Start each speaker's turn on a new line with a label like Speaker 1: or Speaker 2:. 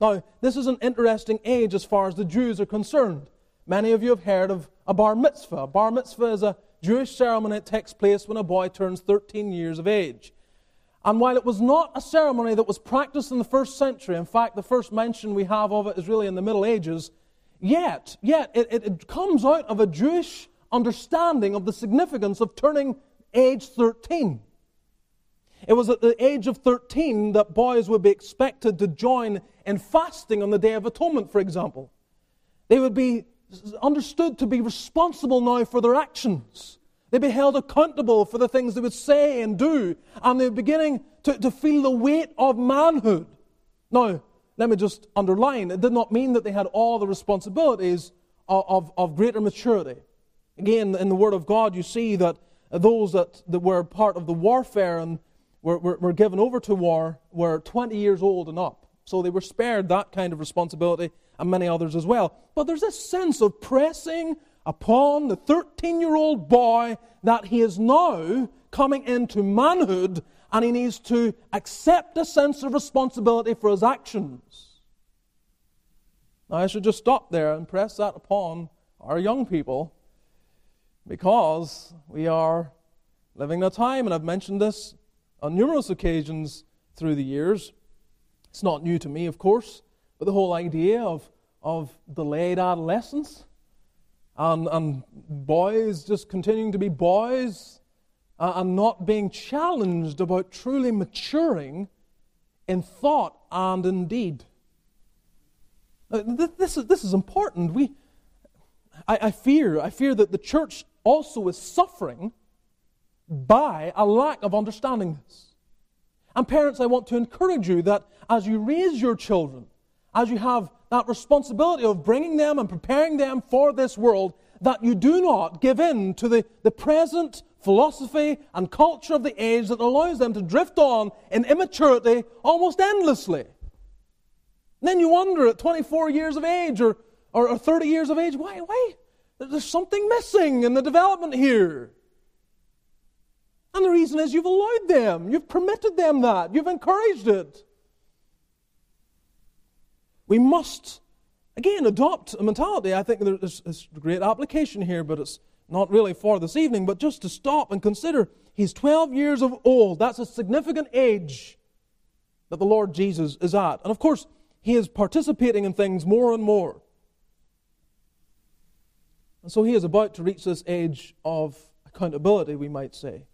Speaker 1: Now, this is an interesting age as far as the Jews are concerned. Many of you have heard of a bar mitzvah. A bar mitzvah is a Jewish ceremony that takes place when a boy turns 13 years of age. And while it was not a ceremony that was practiced in the first century, in fact, the first mention we have of it is really in the Middle Ages, yet, yet, it, it, it comes out of a Jewish understanding of the significance of turning age 13. It was at the age of 13 that boys would be expected to join in fasting on the Day of Atonement, for example. They would be understood to be responsible now for their actions. They'd be held accountable for the things they would say and do, and they're beginning to, to feel the weight of manhood. Now, let me just underline it did not mean that they had all the responsibilities of, of, of greater maturity. Again, in the Word of God, you see that those that, that were part of the warfare and were, were, were given over to war were 20 years old and up. So they were spared that kind of responsibility and many others as well. But there's this sense of pressing upon the 13 year old boy that he is now coming into manhood and he needs to accept a sense of responsibility for his actions. Now, I should just stop there and press that upon our young people because we are living in a time, and I've mentioned this on numerous occasions through the years. It's not new to me, of course, but the whole idea of, of delayed adolescence and, and boys just continuing to be boys uh, and not being challenged about truly maturing in thought and in deed. This, is, this is important. We, I, I fear, I fear that the church also is suffering by a lack of understanding this. And parents, I want to encourage you that as you raise your children, as you have that responsibility of bringing them and preparing them for this world, that you do not give in to the, the present philosophy and culture of the age that allows them to drift on in immaturity almost endlessly. And then you wonder at 24 years of age or, or, or 30 years of age, why, why? There's something missing in the development here. And the reason is you've allowed them, you've permitted them that, you've encouraged it. We must, again, adopt a mentality. I think there's, there's great application here, but it's not really for this evening, but just to stop and consider he's 12 years of old. That's a significant age that the Lord Jesus is at. And of course, he is participating in things more and more. And so he is about to reach this age of accountability, we might say.